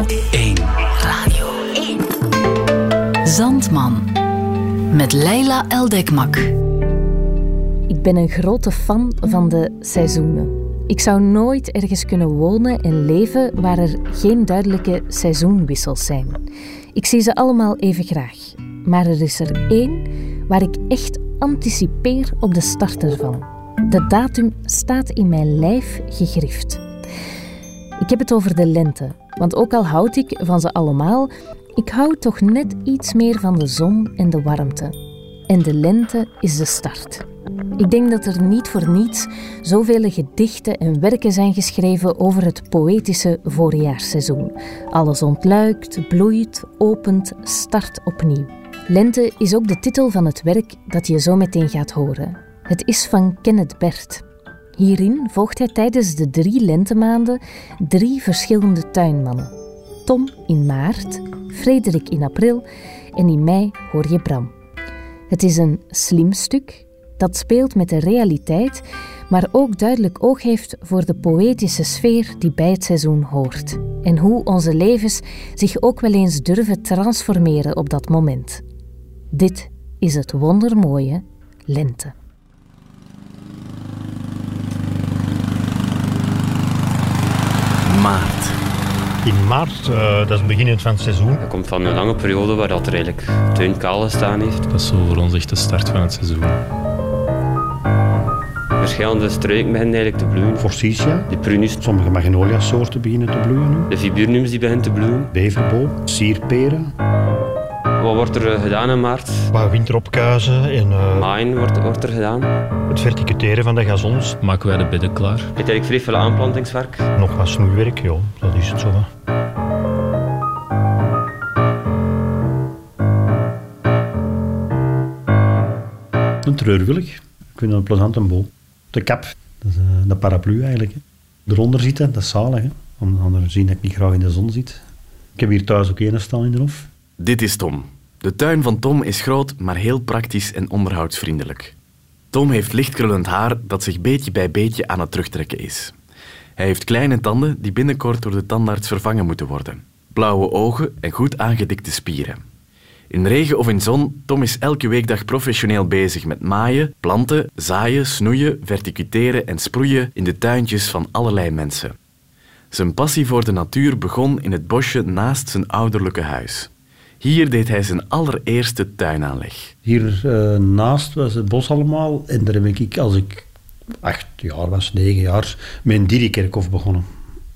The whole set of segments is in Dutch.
1. Radio 1. Zandman. Met Leila Eldekmak. Ik ben een grote fan van de seizoenen. Ik zou nooit ergens kunnen wonen en leven waar er geen duidelijke seizoenwissels zijn. Ik zie ze allemaal even graag. Maar er is er één waar ik echt anticipeer op de start ervan. De datum staat in mijn lijf gegrift. Ik heb het over de lente, want ook al houd ik van ze allemaal, ik hou toch net iets meer van de zon en de warmte. En de lente is de start. Ik denk dat er niet voor niets zoveel gedichten en werken zijn geschreven over het poëtische voorjaarsseizoen. Alles ontluikt, bloeit, opent, start opnieuw. Lente is ook de titel van het werk dat je zo meteen gaat horen. Het is van Kenneth Bert. Hierin volgt hij tijdens de drie lentemaanden drie verschillende tuinmannen. Tom in maart, Frederik in april en in mei hoor je Bram. Het is een slim stuk dat speelt met de realiteit, maar ook duidelijk oog heeft voor de poëtische sfeer die bij het seizoen hoort. En hoe onze levens zich ook wel eens durven transformeren op dat moment. Dit is het wondermooie lente. Maart. In maart, uh, dat is het begin van het seizoen. Dat komt van een lange periode waar dat er eigenlijk tuin kaal gestaan heeft. Dat is zo voor ons echt de start van het seizoen. Verschillende struiken beginnen eigenlijk te bloeien. Forsythia. De prunus. Sommige magnolia-soorten beginnen te bloeien nu. De viburnums die beginnen te bloeien. Beverboom, sierperen. Wat wordt er eh, gedaan in maart? Wat winteropkuizen en... Uh, Maaien wordt, wordt er gedaan. Het verticuteren van de gazons. Maken wij de bedden klaar. Het is eigenlijk vrij veel aanplantingswerk. Nog wat snoeiwerk, ja. Dat is het zo. Een treurwillig. Ik vind dat een plezante boom. De kap, dat is uh, de paraplu eigenlijk. Hè. Eronder zitten, dat is zalig. Hè. Om te zien dat ik niet graag in de zon zit. Ik heb hier thuis ook een staan in de hof. Dit is Tom. De tuin van Tom is groot, maar heel praktisch en onderhoudsvriendelijk. Tom heeft lichtkrullend haar dat zich beetje bij beetje aan het terugtrekken is. Hij heeft kleine tanden die binnenkort door de tandarts vervangen moeten worden. Blauwe ogen en goed aangedikte spieren. In regen of in zon, Tom is elke weekdag professioneel bezig met maaien, planten, zaaien, snoeien, verticuteren en sproeien in de tuintjes van allerlei mensen. Zijn passie voor de natuur begon in het bosje naast zijn ouderlijke huis. Hier deed hij zijn allereerste tuinaanleg. Hier uh, naast was het bos allemaal en daar heb ik, als ik acht jaar was, negen jaar, mijn dierenkerkhof begonnen.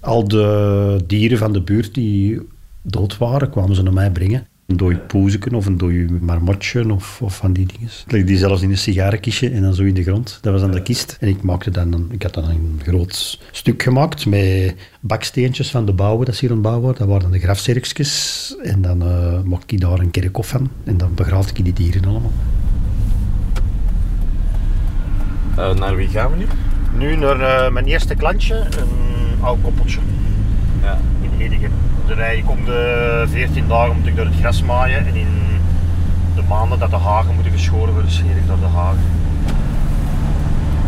Al de dieren van de buurt die dood waren, kwamen ze naar mij brengen. Een dooi poezeken of een dooi marmotje of, of van die dingen. Ik legde die zelfs in een sigarenkistje en dan zo in de grond. Dat was dan de kist. En ik, maakte dan een, ik had dan een groot stuk gemaakt met baksteentjes van de bouwen dat ze hier aan het bouwen Dat waren dan de grafzerkjes. En dan uh, maakte ik daar een kerkhof van. En dan begraafde ik die dieren allemaal. Uh, naar wie gaan we nu? Nu naar uh, mijn eerste klantje, een oud koppeltje. Ja. In Edegem. Dan rij de 14 dagen moet ik door het gras maaien en in de maanden dat de hagen moeten geschoren worden, scheer ik door de hagen.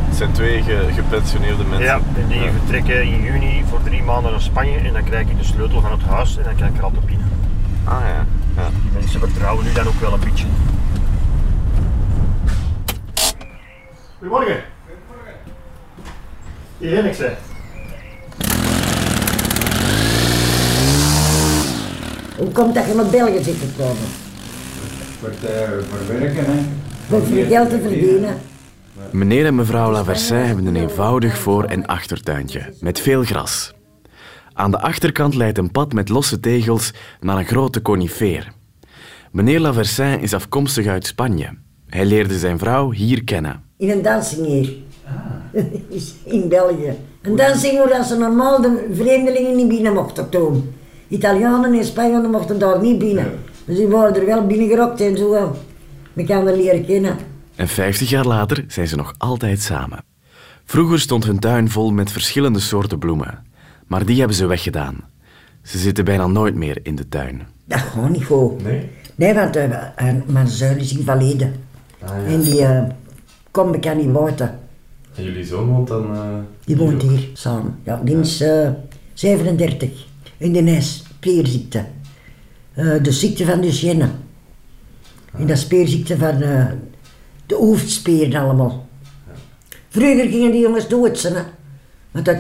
Het zijn twee gepensioneerde mensen. Ja, en die vertrekken in juni voor drie maanden naar Spanje en dan krijg ik de sleutel van het huis en dan kan ik er altijd binnen. Ah ja. ja. Die mensen vertrouwen nu dan ook wel een beetje. Goedemorgen. Goedemorgen. Hier ben ik ze. Hoe komt dat je naar België zit gekomen? Voor, te, voor werken, hè. Voor veel geld te verdienen. Meneer en mevrouw Laversin hebben een eenvoudig voor- en achtertuintje, met veel gras. Aan de achterkant leidt een pad met losse tegels naar een grote conifeer. Meneer Laversin is afkomstig uit Spanje. Hij leerde zijn vrouw hier kennen. In een dansing hier. In België. Een dansing waar ze normaal de vreemdelingen niet binnen mochten doen. Italianen en Spanjaarden mochten daar niet binnen. Dus die waren er wel binnengerokt en zo wel. elkaar leren kennen. En 50 jaar later zijn ze nog altijd samen. Vroeger stond hun tuin vol met verschillende soorten bloemen. Maar die hebben ze weggedaan. Ze zitten bijna nooit meer in de tuin. Dat gaat niet goed. Nee? Nee, want uh, mijn zoon is invalide. Ah, ja. En die uh, komt bekend niet buiten. En jullie zoon woont dan... Uh, die woont hier samen. Ja, die is 37. In de spierziekte. Eh, de ziekte van de Duchenne. En dat is spierziekte van eh, de hoofdspieren allemaal. Vroeger gingen die jongens dood zijn, hè. Want dat,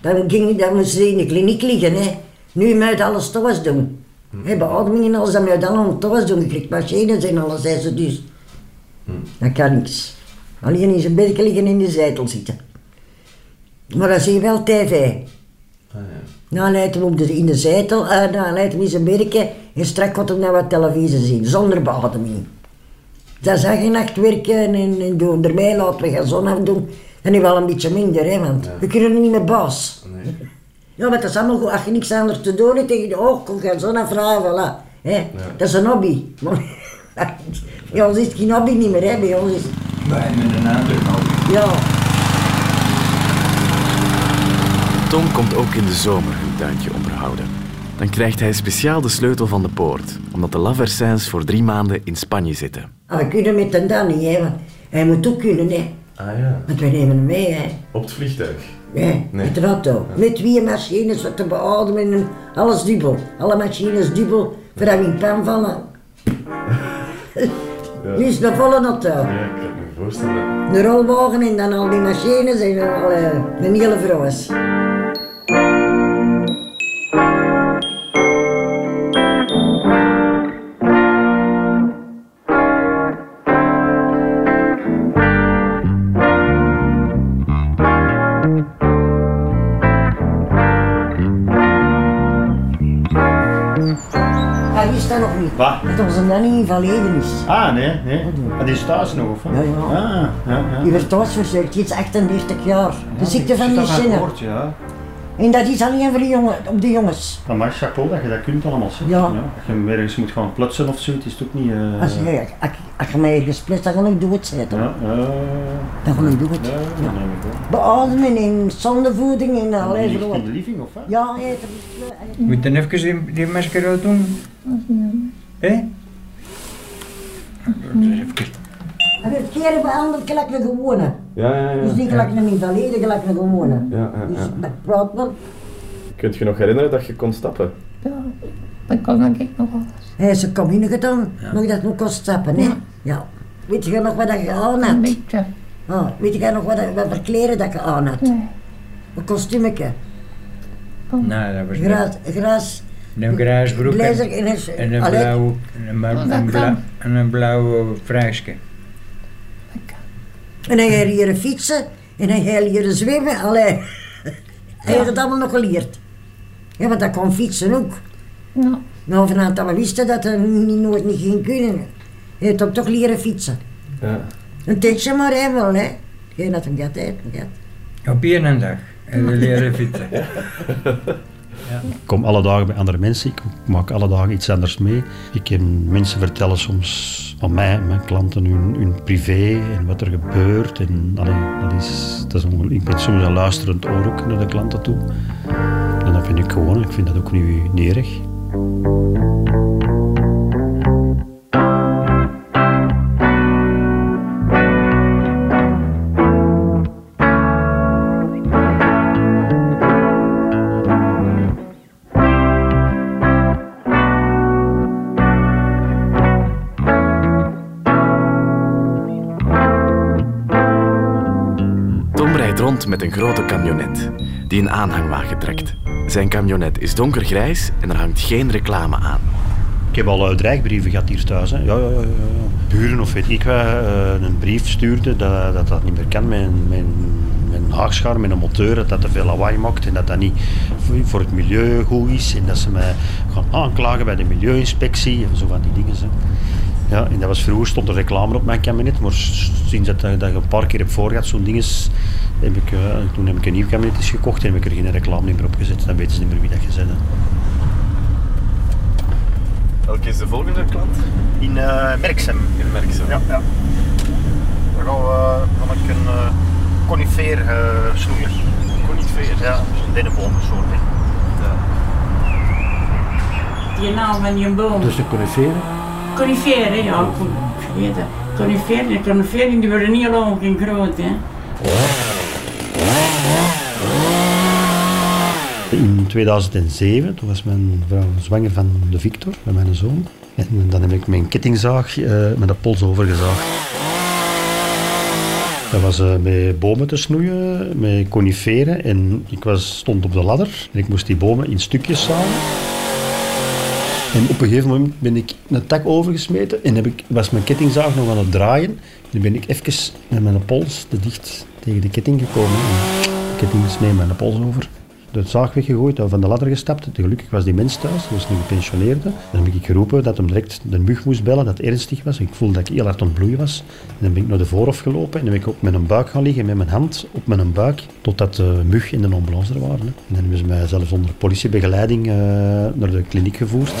dan ging dan moesten ze in de kliniek liggen, hè. Nu moet alles thuis doen. Beademingen en alles, dat moet allemaal thuis doen. Je krijgt machines en alles, zei ze dus. Dat kan niks. Alleen in zijn bed liggen in de zetel zitten. Maar dan zie je wel tv. Nou leidt hem op de, in de zetel, uh, nou leidt hem in zijn berken en strak gaat hem naar wat televisie zien, zonder beademing. Dat zag je nacht werken en, en doen erbij laten we gaan zon afdoen. En nu wel een beetje minder, hè, want we kunnen niet meer baas. Ja, maar dat is allemaal goed. Als je niks anders te doen hebt, tegen de oog, kom gaan zon afvragen, voilà. Hè. Dat is een hobby. Maar bij ons is het geen hobby niet meer, hè. bij ons is het- Wij met een andere hobby. ja. Tom komt ook in de zomer hun tuintje onderhouden. Dan krijgt hij speciaal de sleutel van de poort, omdat de Laversins voor drie maanden in Spanje zitten. Ah, we kunnen met een dan niet, hè, want hij moet ook kunnen, hè. Ah ja, Want wij nemen hem mee, hè. op het vliegtuig. Nee, Nee. met de auto. Met twee machines wat te beademen en alles dubbel. Alle machines dubbel, voordat we in pan vallen. Nu is het een volle auto. Ja, ik kan me voorstellen. De rolwagen en dan al die machines en dan al eh, een hele vrouwes. Niet. Wat? Dat onze nanny invalide is. Ah, nee, nee. Ah, die is thuis nog, of? Ja, ja. Ah, ja, ja. Die werd thuisverzorgd, die is 38 jaar. De ziekte van die zinnen. ja. En dat is alleen voor de jongen, op de jongens. Dan mag chapeau dat je dat kunt allemaal zeggen. Ja. Als je ergens moet gaan plutsen of zoiets, is het ook niet... eh, Als je, als, als je mij gesplitst, dan ga ik dood zetten. Ja, ja. Dan ga ik dood. Ja, dat Ja. Beademen en zondevoeding en allerlei groot. de living, of wat? Ja, eten. Moet je even die, die masker uit doen? Hé? Het keren behandeld gelijk een gewone. Ja, ja, ja. Dus niet gelijk een invalide, gelijk een gewone. Ja, ja, Dus ja. dat praat wel. Kunt je nog herinneren dat je kon stappen? Ja, dat kan ik nog wel. Hij is een commune gedaan, nog dat nog kon stappen, hè? Ja. Weet je nog wat je aan Een beetje. Ah, weet je nog wat, wat voor kleren dat je aan had? Nee. Een kostuumetje. Nou, dat was Gras, gras, een grijs broek blazer en, en een... en een blauw, en een, Oh, een, en een blauw vrijsje. En dan ga je leren fietsen en dan ga je leren zwemmen. Allee. Hij heeft het allemaal nog geleerd. Ja, want dat kon fietsen ook. Ja. Nou, vanuit dat we wisten dat hij niet, nooit niet ging kunnen. Hij heeft hem toch leren fietsen. Ja. Een tijdje maar hij wel, hè. Geen dat hem gehad heeft, gehad. Op één dag. En we leren fietsen. Ik kom alle dagen bij andere mensen, ik maak alle dagen iets anders mee. Ik heb mensen vertellen soms aan mij, mijn klanten, hun, hun privé en wat er gebeurt. En, dat is, dat is ongelooflijk. ik ben soms een luisterend oor ook naar de klanten toe. En dat vind ik gewoon, ik vind dat ook niet, erg. Rond met een grote camionet die een aanhangwagen trekt. Zijn camionet is donkergrijs en er hangt geen reclame aan. Ik heb al uh, dreigbrieven gehad hier thuis. Hè. Ja, ja, ja. Buren of weet ik wat, eh, een brief stuurde dat dat, dat niet meer kan met haagschaar, met een motor, dat dat te veel lawaai maakt en dat dat niet voor- het milieu goed is. En dat ze mij gaan aanklagen bij de milieuinspectie en zo van die dingen. Ja, en dat was vroeger stond er reclame op mijn kabinet, maar sinds dat, dat je een paar keer hebt voorgehad, zo'n ding is, heb ik, eh, toen heb ik een nieuw kabinet eens gekocht en heb ik er geen reclame meer op gezet. Dan weten ze niet meer wie dat gezet heeft. Welke is de volgende klant? In uh, Merksem. In Merksem. Ja, ja. Daar gaan we dan ik een uh, conifeer uh, snoeien. Conifeer? Ja, een dennenbomensoort. hè. Die naam van die boom. Dus de conifeer? Coniferen, ja, het. Coniferen, de coniferen die worden niet lang en groot, hè. In 2007, toen was mijn vrouw zwanger van de Victor, met mijn zoon. En dan heb ik mijn kettingzaag eh, met de pols overgezaagd. Dat was eh, met bomen te snoeien, met coniferen. En ik was, stond op de ladder en ik moest die bomen in stukjes zagen. En op een gegeven moment ben ik een tak overgesmeten en heb ik, was mijn kettingzaag nog aan het draaien. En dan ben ik even met mijn pols te dicht tegen de ketting gekomen. En de ketting is mee mijn pols over. De zaag weggegooid, van de ladder gestapt. Gelukkig was die mens thuis, dat was een gepensioneerde. Dan heb ik geroepen dat hem direct de mug moest bellen, dat het ernstig was. Ik voelde dat ik heel hard ontbloeien was. En dan ben ik naar de voorhof gelopen en dan ben ik op mijn buik gaan liggen met mijn hand op mijn buik, totdat de mug in de ambulance waren. En dan hebben ze mij zelfs onder politiebegeleiding eh, naar de kliniek gevoerd.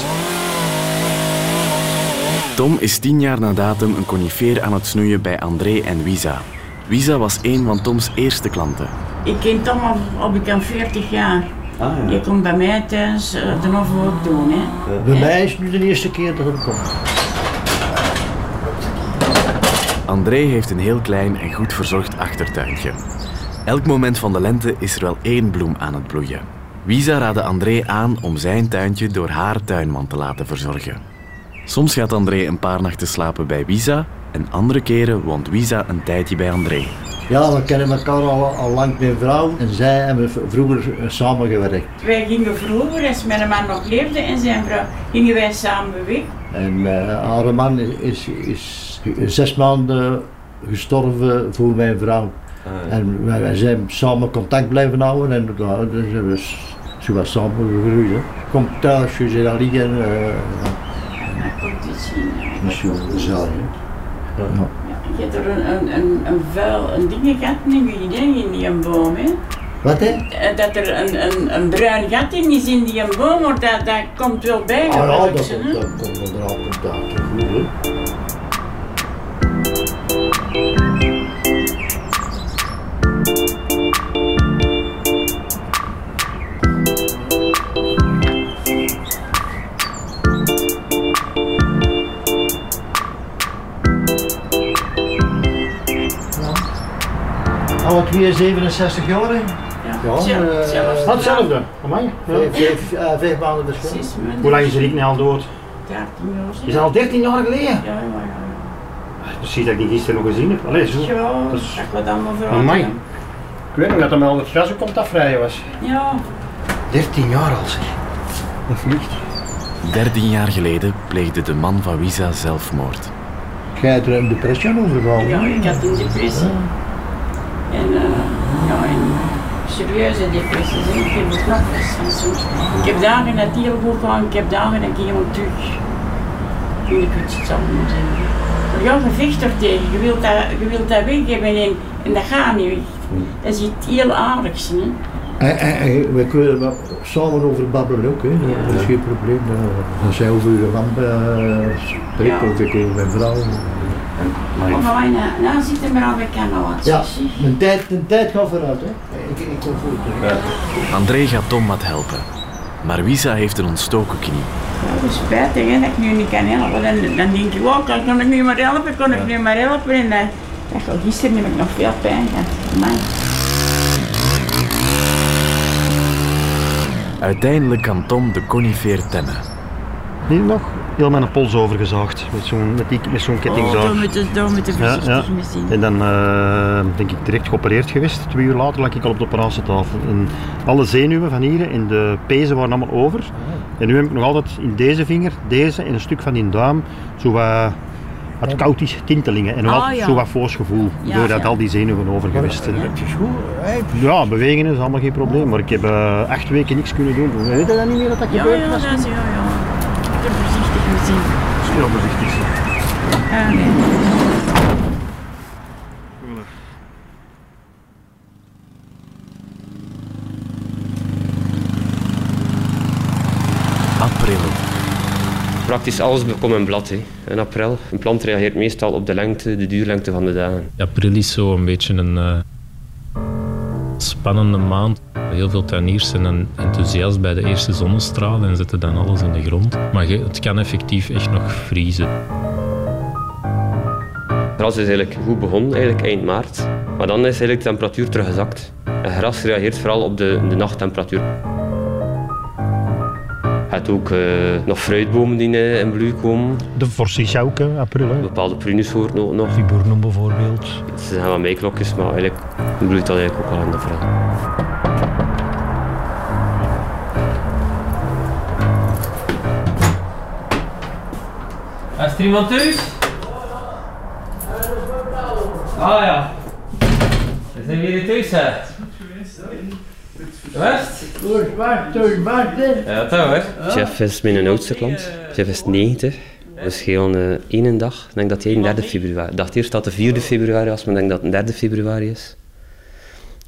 Tom is tien jaar na datum een conifeer aan het snoeien bij André en Wisa. Wisa was een van Toms eerste klanten. Ik ken Tom al, al bekend 40 jaar. Ah, ja. Je komt bij mij thuis uh, de novel ook doen. Hè. Bij mij is het nu de eerste keer dat het komt. André heeft een heel klein en goed verzorgd achtertuintje. Elk moment van de lente is er wel één bloem aan het bloeien. Wisa raadde André aan om zijn tuintje door haar tuinman te laten verzorgen. Soms gaat André een paar nachten slapen bij Wisa en andere keren woont Wisa een tijdje bij André. Ja, we kennen elkaar al, al lang met vrouw en zij hebben vroeger eh, samengewerkt. Wij gingen vroeger, als mijn man nog leefde en zijn vrouw, gingen wij samen weg. En eh, haar man is, is, is zes maanden gestorven voor mijn vrouw. En wij, wij zijn samen contact blijven houden en ja, dan zijn we s- zo wat samen gegroeid. Komt thuis, je zit daar liggen. eh En dan komt iets in. dat is zo gezellig. hè. Ja. Je hebt er een, een, een, een vuil, een ding gat in je idee in die boom. Hè. Wat hè? Eh, Dat er een, een, een bruin gat in is in die boom, maar dat, dat komt wel bij. Ah ja, dat dat uit. Alle twee 67 jaar, hè? Ja, eh, hetzelfde, amai. Ja. Vijf, vijf, eh, vijf maanden verschil. Zes maanden. Hoe lang is Rick nu al dood? 13 jaar. Is dat al 13 jaar geleden? Ja, ja, ja. Precies dat ik die gisteren nog gezien heb. Allee, zo. Ja, Dat is- wat allemaal voor Amai. Ik weet nog dat hem al het gras ook op dat was. Ja, 13 jaar al zeg. Dat vliegt. 13 jaar geleden pleegde de man van Wisa zelfmoord. Jij hebt er een depressie aan overgehouden. ja, ik had een depressie. En eh, ja, en serieuze depressies. Ik heb er nog. Ik heb dagen dat het heel goed gaat, ik heb dagen dat ik helemaal terug. Ik weet het zal niet zeggen. Maar ja, je vecht er tegen. Je wilt dat, je wilt dat weg hebben en, en dat gaat niet weg. Dat is iets heel aardigs. Hè. En, en, en we kunnen er samen over babbelen ook, hè. dat is geen probleem. eh, Als zij over uw lamp spreekt, Ja. of ik over mijn vrouw. Maar nou, zitten we al bij Canada. Ja, mijn tijd, tijd gaat vooruit. Hè. Ik, ik kom voor. André gaat Tom wat helpen. Maar Wisa heeft een ontstoken knie. Ja, dat is spijtig hè, dat ik nu niet kan helpen. Dan, dan denk je, oh, kan, kan ik nu maar helpen, kan ik nu maar helpen. En dan, dat gaat gisteren heb ik nog veel pijn gehad. Uiteindelijk kan Tom de conifeer temmen. Niet nog? Heel mijn pols overgezaagd met zo'n met die- met zo'n oh, kettingzaag. door met de, door met de Ja, voorzichtig misschien. En dan eh, denk ik direct geopereerd geweest. Twee uur later lag ik al op de operatietafel. En alle zenuwen van hier en de pezen waren allemaal over. En nu heb ik nog altijd in deze vinger, deze en een stuk van die duim, zo wat, wat koud is, tintelingen. En nog Ah, ja. zo wat voorsgevoel, Ja, doordat ja. al die zenuwen over geweest zijn. Ja, bewegen is allemaal geen probleem, maar ik heb eh, acht weken niks kunnen doen. Weet je dat niet meer dat dat ja, ja, heb voorzichtig gezien. Heel voorzichtig zijn. Ah, nee. April. Praktisch alles bekomt een blad. Hè. In april. Een plant reageert meestal op de lengte, de duurlengte van de dagen. April is zo een beetje een eh, spannende maand. Heel veel tuiniers zijn enthousiast bij de eerste zonnestralen en zetten dan alles in de grond. Maar het kan effectief echt nog vriezen. Gras is eigenlijk goed begonnen, eigenlijk eind maart. Maar dan is eigenlijk de temperatuur teruggezakt. En gras reageert vooral op de, de nachttemperatuur. Hebt ook eh, nog fruitbomen die eh, in bloei komen. De forsythia ook, hè, april. Hè. Bepaalde prunussoorten ook nog. Viburnum bijvoorbeeld. Het zijn wel meeklokjes, maar eigenlijk bloeit dat eigenlijk ook al in de april. Is er iemand thuis? Ah ja. We zijn weer thuis, hè? Goed, goed, wacht. Ja, dat hoor. Jeff is mijn oudste klant. Jeff is 90. We schelen uh, één dag. Ik denk dat hij 3 februari. Ik dacht eerst dat het 4 februari was, maar ik denk dat het 3 februari is.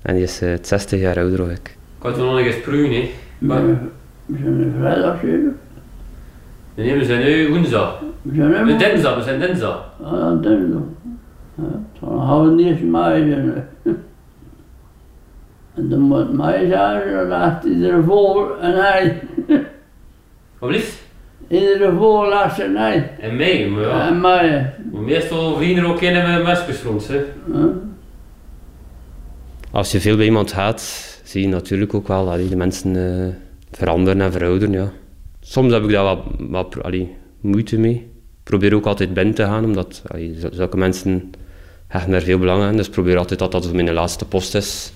En die is uh, 60 jaar ouder dan ik. Ik had toen nog eens proeven, hè. Maar... We zijn vrijdag zeker? Nee, we zijn nu woensdag. We zijn nu dinsdag, we zijn dinsdag. Ah, dinsdag. Ja, dan gaan we niet eens dan moet mei zijn, dan laat iedere vol en hij. Wat blieft? Iedere vol laat zijn hij. En maar ja. En mei. Maar meestal vrienden ook in met maskers rond, hè. Ja. Als je veel bij iemand gaat, zie je natuurlijk ook wel dat de mensen uh, veranderen en verouderen, ja. Soms heb ik daar wat, wat allee, moeite mee. Ik probeer ook altijd binnen te gaan, omdat allee, zulke mensen hechten daar veel belang aan. Dus ik probeer altijd dat dat mijn laatste post is.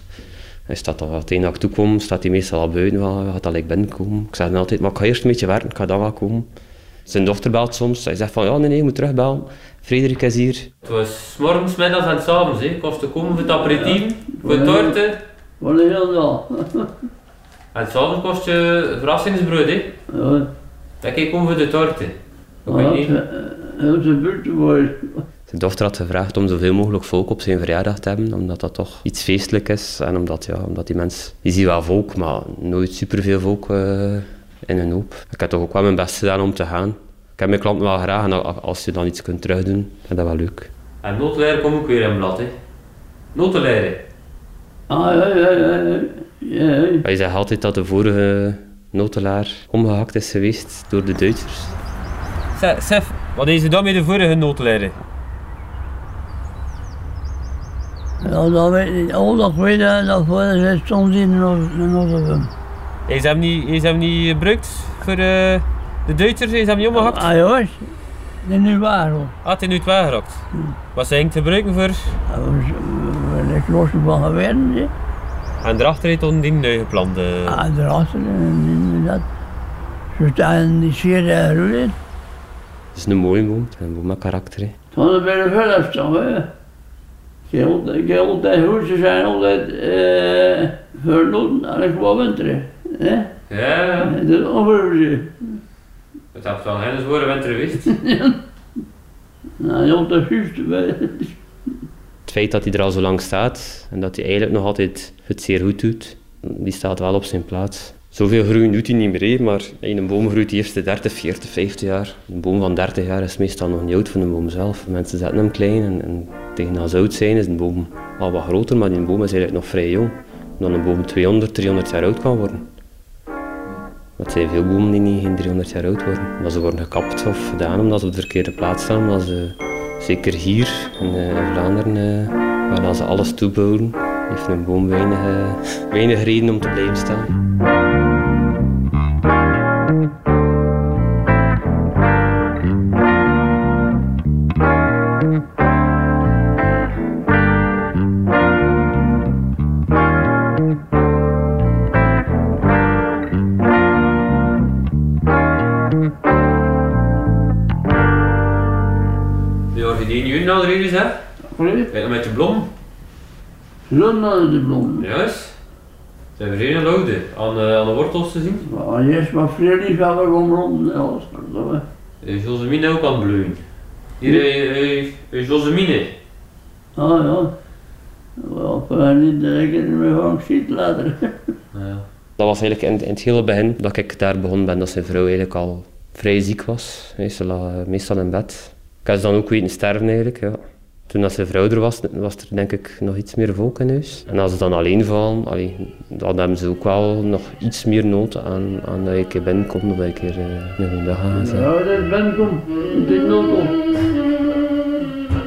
Hij staat al het ene dag toekomt, staat hij meestal al buiten, wel, gaat al binnenkomen. Ik zeg dan altijd, maar ik ga eerst een beetje werken, ik ga dan wel komen. Zijn dochter belt soms, hij zegt van, ja nee, nee, je moet terugbellen. Frederik is hier. Het was s morgens, middags en s avonds, hè. Kost komen voor het aperitief, voor de torten. Voor de hele dag. En s'avonds kost je verrassingsbrood, hè? Ja. Dat kijk om voor de torten. Dat Ja, weet je niet. heel zijn buurtboy. Zijn dochter had gevraagd om zoveel mogelijk volk op zijn verjaardag te hebben, omdat dat toch iets feestelijk is. En omdat, ja, omdat die mens, die ziet wel volk, maar nooit superveel volk eh, in een hoop. Ik heb toch ook wel mijn best gedaan om te gaan. Ik heb mijn klanten wel graag en als je dan iets kunt terugdoen, is dat wel leuk. En noodleider komt ook weer in blad, hè. Noodleider. Ah, ja, ja, ja. ja. je zegt altijd dat de vorige notelaar omgehakt is geweest door de Duitsers. Sef, wat is er dan met de vorige noodleider? Ja, dat weet ik niet. Al dat weet ik, dat voor de soms in Rotterdam. Is hem niet, is hem niet gebruikt voor eh, de Duitsers? Is hem niet omgehakt? Ah, jongens. Dat is niet waar, hoor. Ah, het is nu weggeraakt. Wat zijn te gebruiken voor? Daar is los van gewerkt, hè. En daarachter heeft dan die nu gepland. eh. Ah, daarachter, en dat. Zo staan die zeer groeien. Het is een mooie boom, het een boom met karakter. Van de de velf staan, hè. Geld, geld, de hoesten zijn altijd eh verloren en ik wou winteren. Hè? Ja, ja. Dat is ongeveer. Het heeft wel geen zware winter geweest. Nou, moet dat juist bij. Het feit dat hij er al zo lang staat en dat hij eigenlijk nog altijd het zeer goed doet, die staat wel op zijn plaats. Zoveel groeien doet hij niet meer, hè, maar in een boom groeit de eerste 30, 40, 50 jaar. Een boom van 30 jaar is meestal nog niet oud van een boom zelf. Mensen zetten hem klein en, en tegen als ze oud zijn is een boom al wat groter, maar die boom is eigenlijk nog vrij jong. Dan een boom 200, 300 jaar oud kan worden. Maar zijn veel bomen die niet geen 300 jaar oud worden. Omdat ze worden gekapt of gedaan omdat ze op de verkeerde plaats staan. Omdat ze, zeker hier in, eh, in Vlaanderen, eh, waar dat ze alles toebouwen, heeft een boom weinig, eh, weinig reden om te blijven staan. Kijk met je blom. Zonder de bloem. Juist. Zijn we geen oude aan, eh, aan de wortels te zien? Maar eerst maar had ik om rond. Ja, Is Josemine ook aan het bloeien? Hier, eh, eh, eh, Josemine. Ah ja. Wel, ik ga niet dat ik het meer gewoon ziet later. Dat was eigenlijk in, in het hele begin dat ik daar begonnen ben, dat zijn vrouw eigenlijk al vrij ziek was. Ze lag eh, meestal in bed. Ik heb ze dan ook weten sterven eigenlijk, ja. Toen dat ze vrouw er was, was er denk ik nog iets meer volk in huis. En als ze dan alleen vallen, allee, dan hebben ze ook wel nog iets meer nood aan, aan dat je een keer binnenkomt of dat je een keer eh, een dag zeggen. Ja, dat ben ik nood.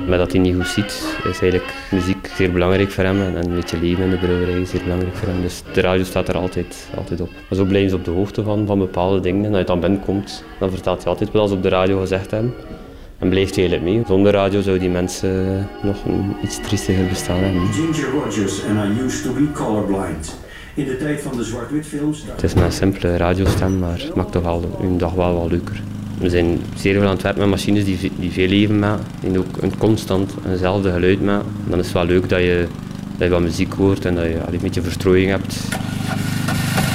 Maar dat hij niet goed ziet, is eigenlijk muziek zeer belangrijk voor hem. En een beetje leven in de brouwerij is zeer belangrijk voor hem. Dus de radio staat er altijd, altijd op. Maar zo blijven ze op de hoogte van, van bepaalde dingen. En als je dan binnenkomt, dan vertelt hij altijd wat ze op de radio gezegd hebben. En blijft hij eigenlijk mee. Zonder radio zouden die mensen nog een iets triestiger bestaan hebben. Ginger Rogers and I used to be colorblind. In de tijd van de zwart-wit films... Het is maar een simpele radiostem, maar het maakt toch al hun dag wel wat leuker. We zijn zeer veel aan het werken met machines die, die veel leven maken, die ook een constant eenzelfde geluid maken. Dan is het wel leuk dat je, dat je wat muziek hoort en dat je allee, een beetje verstrooiing hebt.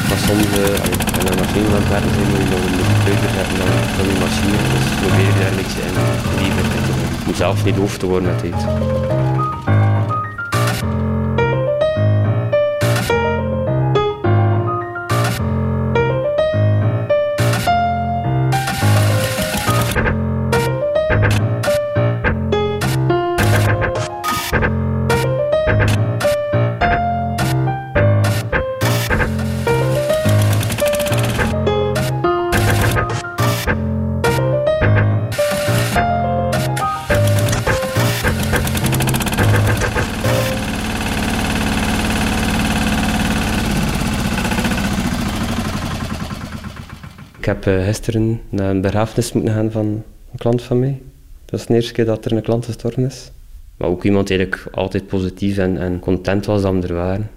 Maar soms, uh, als je met machines aan het werken zijn, moet luider zetten dan, dan die machine. Dus probeer daar beetje in. Je moet zelf niet doof te worden met tijd. Ik heb uh, gisteren naar een begrafenis moeten gaan van een klant van mij. Dat is de eerste keer dat er een klant gestorven is. Maar ook iemand die eigenlijk altijd positief en, en content was dat we er waren.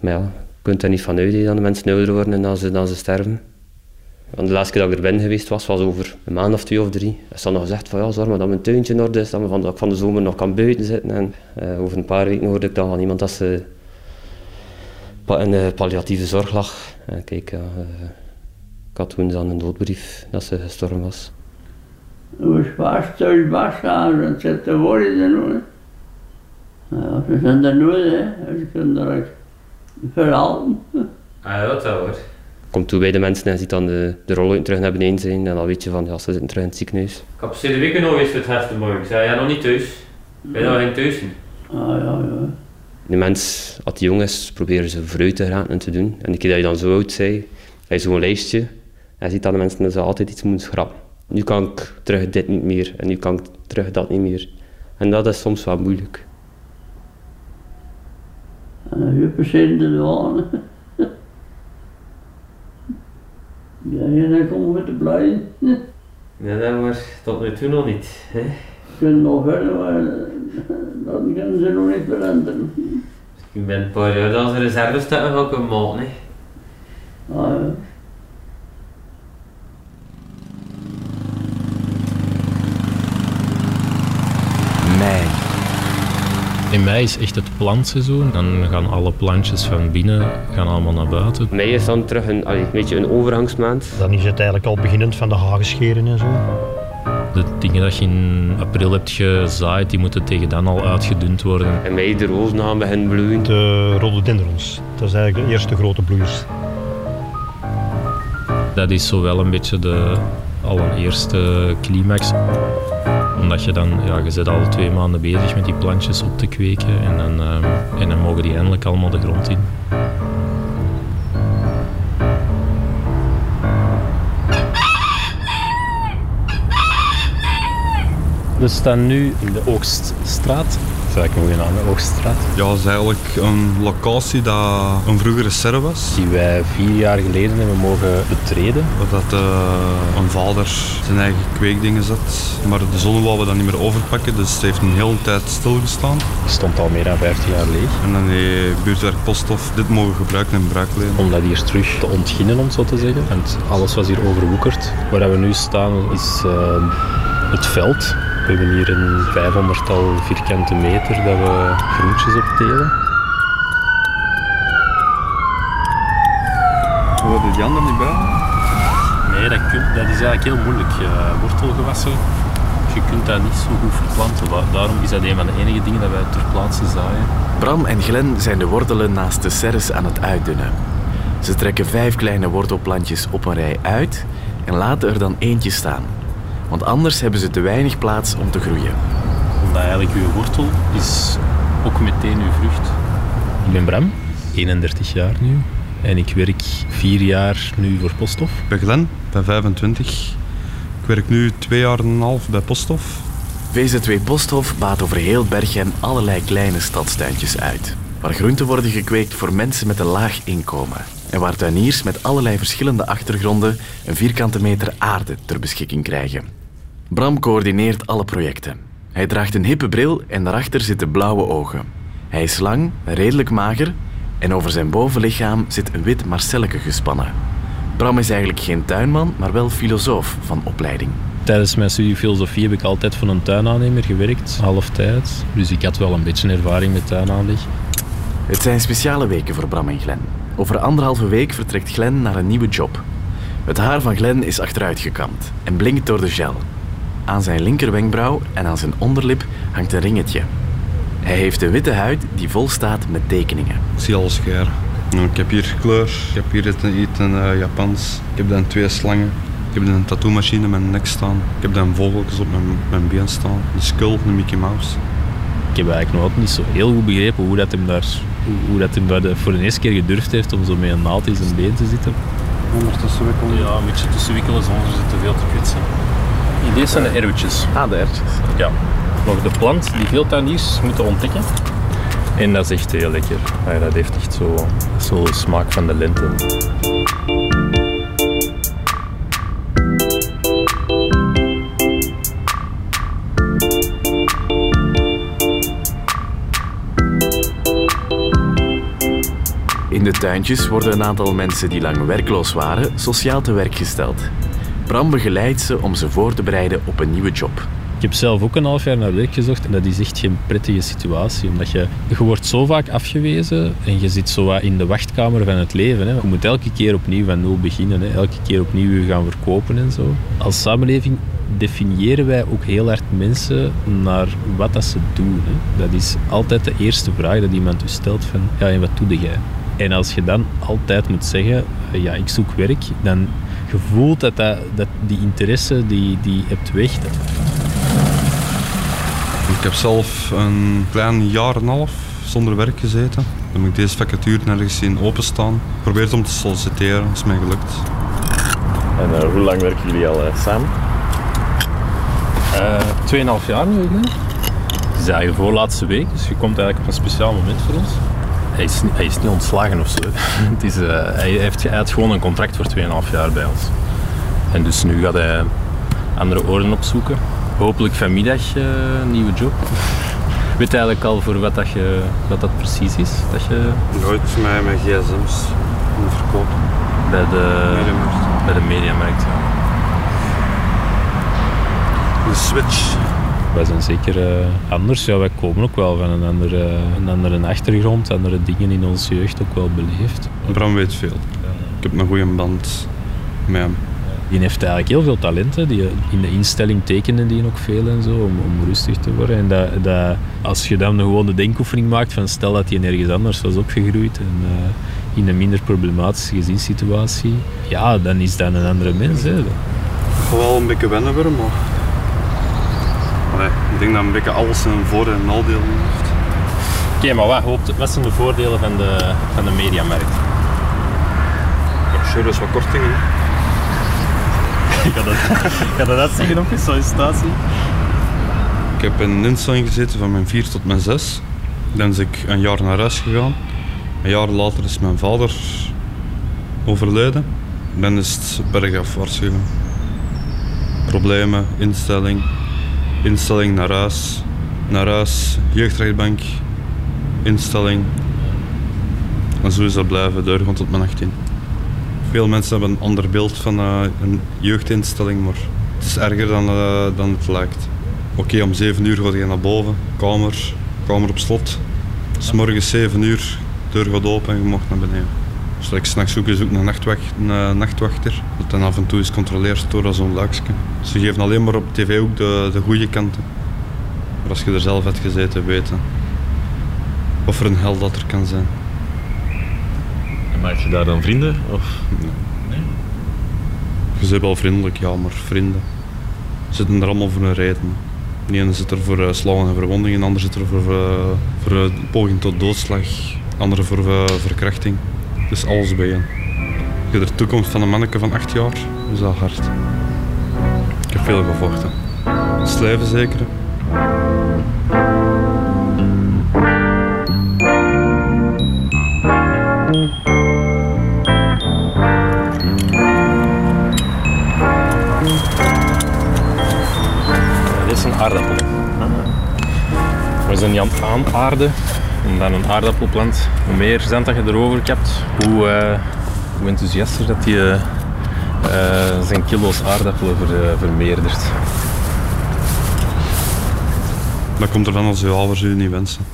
Maar ja, je kunt er niet van uit dat de mensen ouder worden en dan ze, dan ze sterven. Want de laatste keer dat ik er binnen geweest was, was over een maand of twee of drie. Er had nog gezegd van ja, zorg maar dat mijn tuintje in orde is, dat, van, dat ik van de zomer nog kan buiten zitten. En uh, over een paar weken hoorde ik dan van iemand dat ze in de palliatieve zorg lag. En kijk, ja, uh, ik had toen dan een doodbrief dat ze gestorven was. Hoe vast thuis was gaan, dat zit te worden nu. Ja, ze zijn er nooit, hè. Ze kunnen er verhalen. Ah ja, dat hoor. Komt toe bij de mensen en ziet dan de, de rollen terug naar beneden zijn en dan weet je van, ja, ze zitten terug in het ziekenhuis. Ik heb de week nog eens voor het hesten morgen. Ik zei, ja, nog niet thuis. Ben je nog geen thuis? Ah ja, ja. De mens, als hij jong is, proberen ze vooruit te gaan en te doen. En de keer dat je dan zo oud bent, heb je zo'n lijstje. En je ziet dat de mensen dat ze altijd iets moeten schrappen. Nu kan ik terug dit niet meer en nu kan ik terug dat niet meer. En dat is soms wel moeilijk. En je de douane. Ja, en dan komen we te blijven. Nee, dat was tot nu toe nog niet. Hè? Ze kunnen nog verder, maar dat kunnen ze nog niet veranderen. Ik ben een paar jaar als reservestukken gaan kunnen maken. Hè. Ah, ja. Mei. In mei is echt het plantseizoen. Dan gaan alle plantjes van binnen gaan allemaal naar buiten. Mei is dan terug een, een beetje een overgangsmaand. Dan is het eigenlijk al beginnend van de hagenscheren en zo. De dingen dat je in april hebt gezaaid, die moeten tegen dan al uitgedund worden. In mei de rozen gaan beginnen bloeien. De rhododendrons, dat is eigenlijk de eerste grote bloeiers. Dat is zo wel een beetje de allereerste climax. Omdat je dan, ja, je bent al twee maanden bezig met die plantjes op te kweken en dan, uh, en dan mogen die eindelijk allemaal de grond in. We staan nu in de Oogststraat. Dat is eigenlijk een goede naam, de Oogststraat. Ja, dat is eigenlijk een locatie dat een vroegere serre was. Die wij vier jaar geleden hebben mogen betreden. Dat, uh, een vader zijn eigen kweekdingen zet. Maar de zon wou we dat niet meer overpakken, dus het heeft een hele tijd stilgestaan. Die stond al meer dan 15 jaar leeg. En dan heeft buurtwerk Posthof dit mogen gebruiken in gebruik lenen. Om dat hier terug te ontginnen, om het zo te zeggen. Want alles was hier overwoekerd. Waar we nu staan is uh, het veld. We hebben hier een 500-tal vierkante meter dat we groentjes optelen. Hoorde die ander niet bij? Nee, dat, kun, dat is eigenlijk heel moeilijk. Uh, wortelgewassen, je kunt dat niet zo goed verplanten. Daarom is dat een van de enige dingen dat wij ter plaatse zaaien. Bram en Glen zijn de wortelen naast de serres aan het uitdunnen. Ze trekken vijf kleine wortelplantjes op een rij uit en laten er dan eentje staan. Want anders hebben ze te weinig plaats om te groeien. Omdat eigenlijk uw wortel is ook meteen uw vrucht. Ik ben Bram, 31 jaar nu. En ik werk vier jaar nu voor Posthof. Ik ben Glen, ik ben 25. Ik werk nu twee jaar en een half bij Posthof. VZ2 Posthof baat over heel Berchem allerlei kleine stadstuintjes uit. Waar groenten worden gekweekt voor mensen met een laag inkomen. En waar tuiniers met allerlei verschillende achtergronden een vierkante meter aarde ter beschikking krijgen. Bram coördineert alle projecten. Hij draagt een hippe bril en daarachter zitten blauwe ogen. Hij is lang, redelijk mager en over zijn bovenlichaam zit een wit Marcelleke gespannen. Bram is eigenlijk geen tuinman, maar wel filosoof van opleiding. Tijdens mijn studie filosofie heb ik altijd voor een tuinaannemer gewerkt, half tijd. Dus ik had wel een beetje ervaring met tuinaanleg. Het zijn speciale weken voor Bram en Glen. Over anderhalve week vertrekt Glen naar een nieuwe job. Het haar van Glen is achteruit gekamd en blinkt door de gel. Aan zijn linkerwenkbrauw en aan zijn onderlip hangt een ringetje. Hij heeft een witte huid die vol staat met tekeningen. Ik zie alles scher. Nou, Ik heb hier kleur, ik heb hier iets in, iets in eh, Japans. Ik heb dan twee slangen. Ik heb een tattoo-machine in mijn nek staan. Ik heb dan vogeltjes op mijn, mijn been staan. Een skull, een Mickey Mouse. Ik heb eigenlijk nog altijd niet zo heel goed begrepen hoe dat hem daar, hoe, dat de- voor de eerste keer gedurfd heeft om zo met een naald in zijn been te zitten. Ondertussen wikkelen. Ja, een beetje tussen wikkelen zonder ze te veel te kwetsen. Deze zijn de erwtjes. Ah, de erwtjes. Ja. Nog de plant die veel tuiniers moeten ontdekken. En dat is echt heel lekker. Ja, dat heeft echt zo, zo de smaak van de lente. In de tuintjes worden een aantal mensen die lang werkloos waren sociaal te werk gesteld. Bram begeleidt ze om ze voor te bereiden op een nieuwe job. Ik heb zelf ook een half jaar naar werk gezocht en dat is echt geen prettige situatie. Omdat je, je wordt zo vaak afgewezen en je zit zo in de wachtkamer van het leven. Hè. Je moet elke keer opnieuw van nul beginnen. Hè. Elke keer opnieuw gaan verkopen en zo. Als samenleving definiëren wij ook heel hard mensen naar wat dat ze doen. Hè. Dat is altijd de eerste vraag dat iemand u stelt van, ja, en wat doe jij? En als je dan altijd moet zeggen, eh, ja, ik zoek werk, dan je voelt dat, dat, dat die interesse die, die hebt weg. Ik heb zelf een klein jaar en een half zonder werk gezeten. Dan heb ik deze vacature nergens zien openstaan. Probeer om te solliciteren, is mij gelukt. En eh, hoe lang werken jullie al eh, samen? Eh, Tweeënhalf jaar nu? Het is eigenlijk de voorlaatste week, dus je komt eigenlijk op een speciaal moment voor ons. Hij is, niet- hij is niet ontslagen of zo. Het is, eh, hij, heeft, hij had gewoon een contract voor 2,5 jaar bij ons. En dus nu gaat hij andere oren opzoeken. Hopelijk vanmiddag eh, een nieuwe job. Weet eigenlijk al voor wat dat, je, wat dat precies is? Dat je Nooit met mijn gsm's moet verkopen. bij de Mediamarkt. Bij de mediamarkt. ja. De switch. Wij zijn zeker eh, anders. Ja, wij komen ook wel van een andere, een andere achtergrond, andere dingen in onze jeugd ook wel beleefd. Bram weet veel. Ik heb een goede band met hem. Die heeft eigenlijk heel veel talenten. Die, in de instelling tekenen die ook veel en zo, om, om rustig te worden. En dat, dat, als je dan gewoon de denkoefening maakt van stel dat hij nergens anders was opgegroeid en eh, in een minder problematische gezinssituatie, ja, dan is dat een andere mens. Hè. Wel een beetje wennen maar... Allee, ik denk dat een beetje alles zijn voor- en nadelen heeft. Oké, maar wat, hoopt, wat zijn de voordelen van de, van de mediamarkt? Ja, sure, is wat kortingen. Ik ga dat, ik ga dat uitzeggen op je sollicitatie. Ik heb in een instelling gezeten van mijn 4 tot mijn 6. Dan is ik een jaar naar huis gegaan. Een jaar later is mijn vader overleden. Dan is het bergafwaarts gegaan. Problemen, instelling, instelling naar huis, naar huis, jeugdrechtbank, instelling. En zo is dat blijven doorgaan tot mijn 18. Veel mensen hebben een ander beeld van eh, een jeugdinstelling, maar het is erger dan, eh, dan het lijkt. Oké, om 7 uur ga je naar boven, kamer, kamer op slot. S morgens 7 uur, deur gaat open en je mag naar beneden. Dus ik s'nachts zoek je zoekt een, nachtwacht, een eh, nachtwachter, dat dan af en toe is gecontroleerd door zo'n luikje. Ze geven alleen maar op tv ook de, de goede kanten. Maar als je er zelf hebt gezeten, weten wat voor een hel dat er kan zijn. En maak je daar dan vrienden? Of? Je bent wel vriendelijk, ja, maar vrienden zitten er allemaal voor een reden. De ene zit er voor eh, slagen en verwondingen, de ander zit er voor, eh, voor poging tot doodslag, de andere voor eh, verkrachting. Dus alles bij je. Je de toekomst van een manneke van acht jaar is dat hard. Ik heb veel gevochten. Slijven zeker. Dit is een aardappel. We zijn die aan het aanaarden. En dan een aardappelplant, hoe meer zand dat je erover hebt, hoe, eh, hoe enthousiaster dat je eh, zijn kilo's aardappelen ver, eh, vermeerdert. Dat komt ervan als je ouders je niet wensen.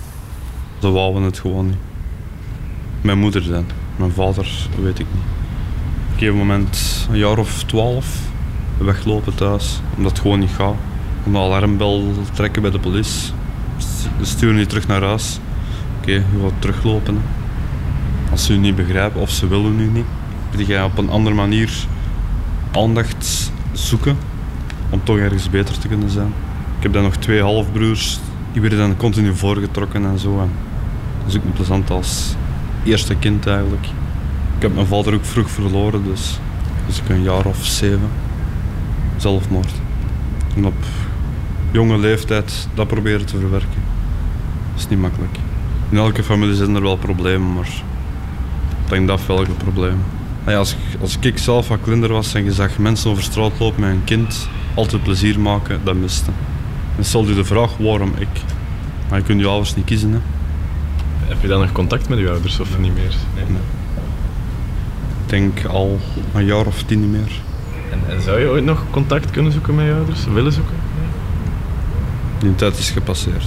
Ze wouden het gewoon niet. Mijn moeder dan. Mijn vader weet ik niet. Op een gegeven moment, een jaar of twaalf, weglopen thuis. Omdat het gewoon niet gaat. Om de alarmbel trekken bij de politie. Sturen je terug naar huis. Oké, je gaat teruglopen. Als ze je niet begrijpen of ze willen u niet, moet je op een andere manier aandacht zoeken om toch ergens beter te kunnen zijn. Ik heb dan nog twee halfbroers, die werden dan continu voorgetrokken en zo. En dat is ook plezant als eerste kind eigenlijk. Ik heb mijn vader ook vroeg verloren, dus, dus ik een jaar of zeven. Zelfmoord. En op jonge leeftijd dat proberen te verwerken. Is niet makkelijk. In elke familie zijn er wel problemen, maar ik denk dat welke problemen. Nou ja, als, ik- als ik zelf wat kleiner was en je zag mensen over straat lopen met een kind, altijd plezier maken, dat miste. Dan stel je de vraag waarom ik. Maar je kunt je ouders niet kiezen. Hè. Heb je dan nog contact met je ouders of niet meer? Nee. Ik denk al een jaar of tien niet meer. En, en zou je ooit nog contact kunnen zoeken met je ouders? Willen zoeken? Die tijd is gepasseerd.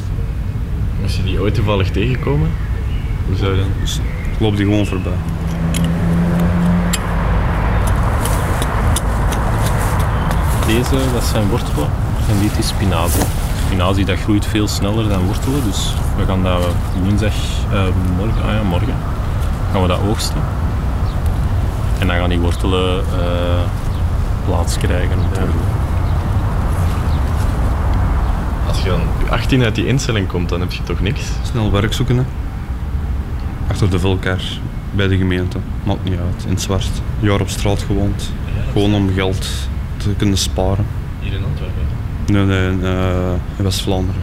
Als je die ooit toevallig tegenkomen, hoe zou je dan? Dus die gewoon voorbij. Deze, dat zijn wortelen en dit is spinazie. Spinazie dat groeit veel sneller dan wortelen, dus we gaan dat woensdag, eh, morgen, ah ja, morgen, gaan we dat oogsten. En dan gaan die wortelen eh, plaats krijgen. op de grond. Als je je 18 uit die instelling komt, dan heb je toch niks? Snel werk zoeken. Hè. Achter de vulkaar, bij de gemeente. Maakt niet uit, in het zwart. Een jaar op straat gewoond. Gewoon om geld te kunnen sparen. Hier in Antwerpen? Nee, nee, in, eh, in West-Vlaanderen.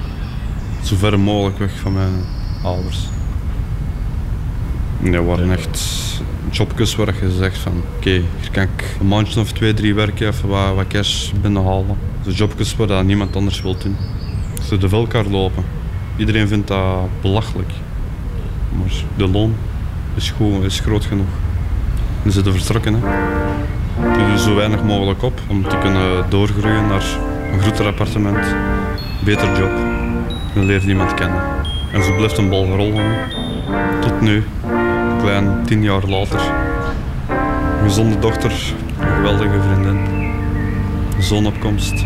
Zo ver mogelijk weg van mijn ouders. Nee, er waren echt jobjes waar je zegt van oké, hier kan ik een maandje of twee, drie werken, even wat, wat cash binnenhalen. Dus jobjes waar dat niemand anders wil doen. Ze de velkaar lopen. Iedereen vindt dat belachelijk. Maar de loon is, goed, is groot genoeg. En ze zitten vertrokken. Hè. Je doet zo weinig mogelijk op om te kunnen doorgroeien naar een groter appartement, beter job. Dan leert iemand kennen. En zo blijft een bal rollen. Tot nu, klein tien jaar later. Een gezonde dochter, een geweldige vriendin. Zonopkomst.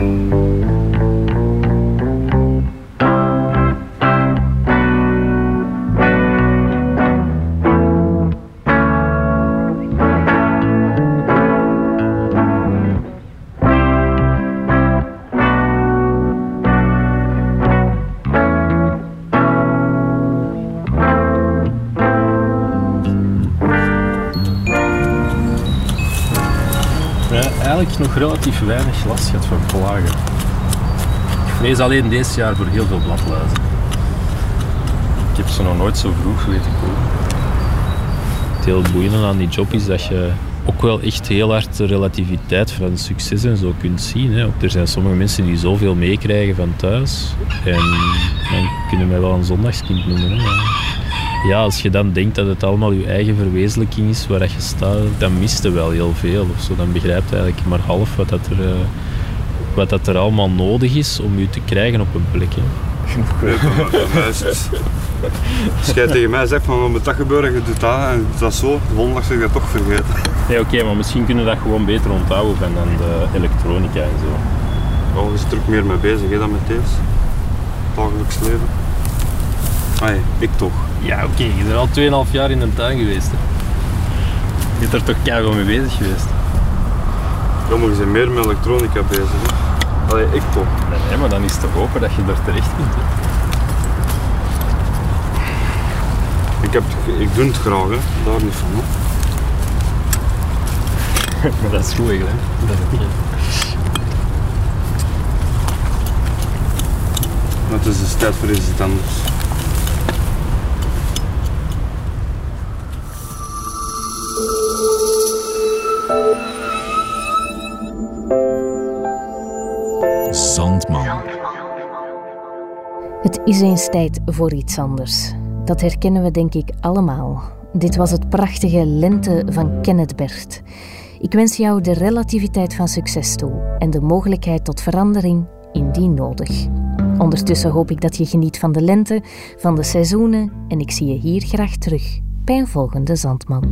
Eigenlijk nog relatief weinig last gehad van plagen. Ik vrees alleen deze jaar voor heel veel bladluizen. Ik heb ze nog nooit zo vroeg weten komen. Het heel boeiende aan die job is dat je ook wel echt heel hard de relativiteit van succes en zo kunt zien. Hè. Er zijn sommige mensen die zoveel meekrijgen van thuis. En dan kunnen mij wel een zondagskind noemen. Hè. Ja, als je dan denkt dat het allemaal je eigen verwezenlijking is waar dat je staat, dan mist je wel heel veel. Of zo. Dan begrijpt je eigenlijk maar half wat, dat er, eh, wat dat er allemaal nodig is om je te krijgen op een plek. Hè. Als jij tegen mij zegt van wat moet dat gebeuren, je doet dat en je doet dat zo, de volgende dag zeg je dat toch vergeten. Nee, oké, maar misschien kunnen we dat gewoon beter onthouden van dan de elektronica en zo. Oh, je zit er ook meer mee bezig hè, dan met deze. Dagelijks leven. Ai, ik toch. Ja, oké, je bent al 2,5 jaar in de tuin geweest. Hè. Je bent er toch keihard mee bezig geweest. Sommigen zijn meer met elektronica bezig. Hè. Allee, ik toch. Nee, nee, maar dan is het toch hopen dat je er terecht kunt. Hè. Ik, heb, ik doe het graag, hè. daar niet van. Hè. maar dat is goed, hè. Dat is goed. Maar het is dus tijd voor iets anders. Is eens tijd voor iets anders. Dat herkennen we denk ik allemaal. Dit was het prachtige Lente van Kenneth Bert. Ik wens jou de relativiteit van succes toe en de mogelijkheid tot verandering indien nodig. Ondertussen hoop ik dat je geniet van de lente, van de seizoenen en ik zie je hier graag terug bij een volgende Zandman.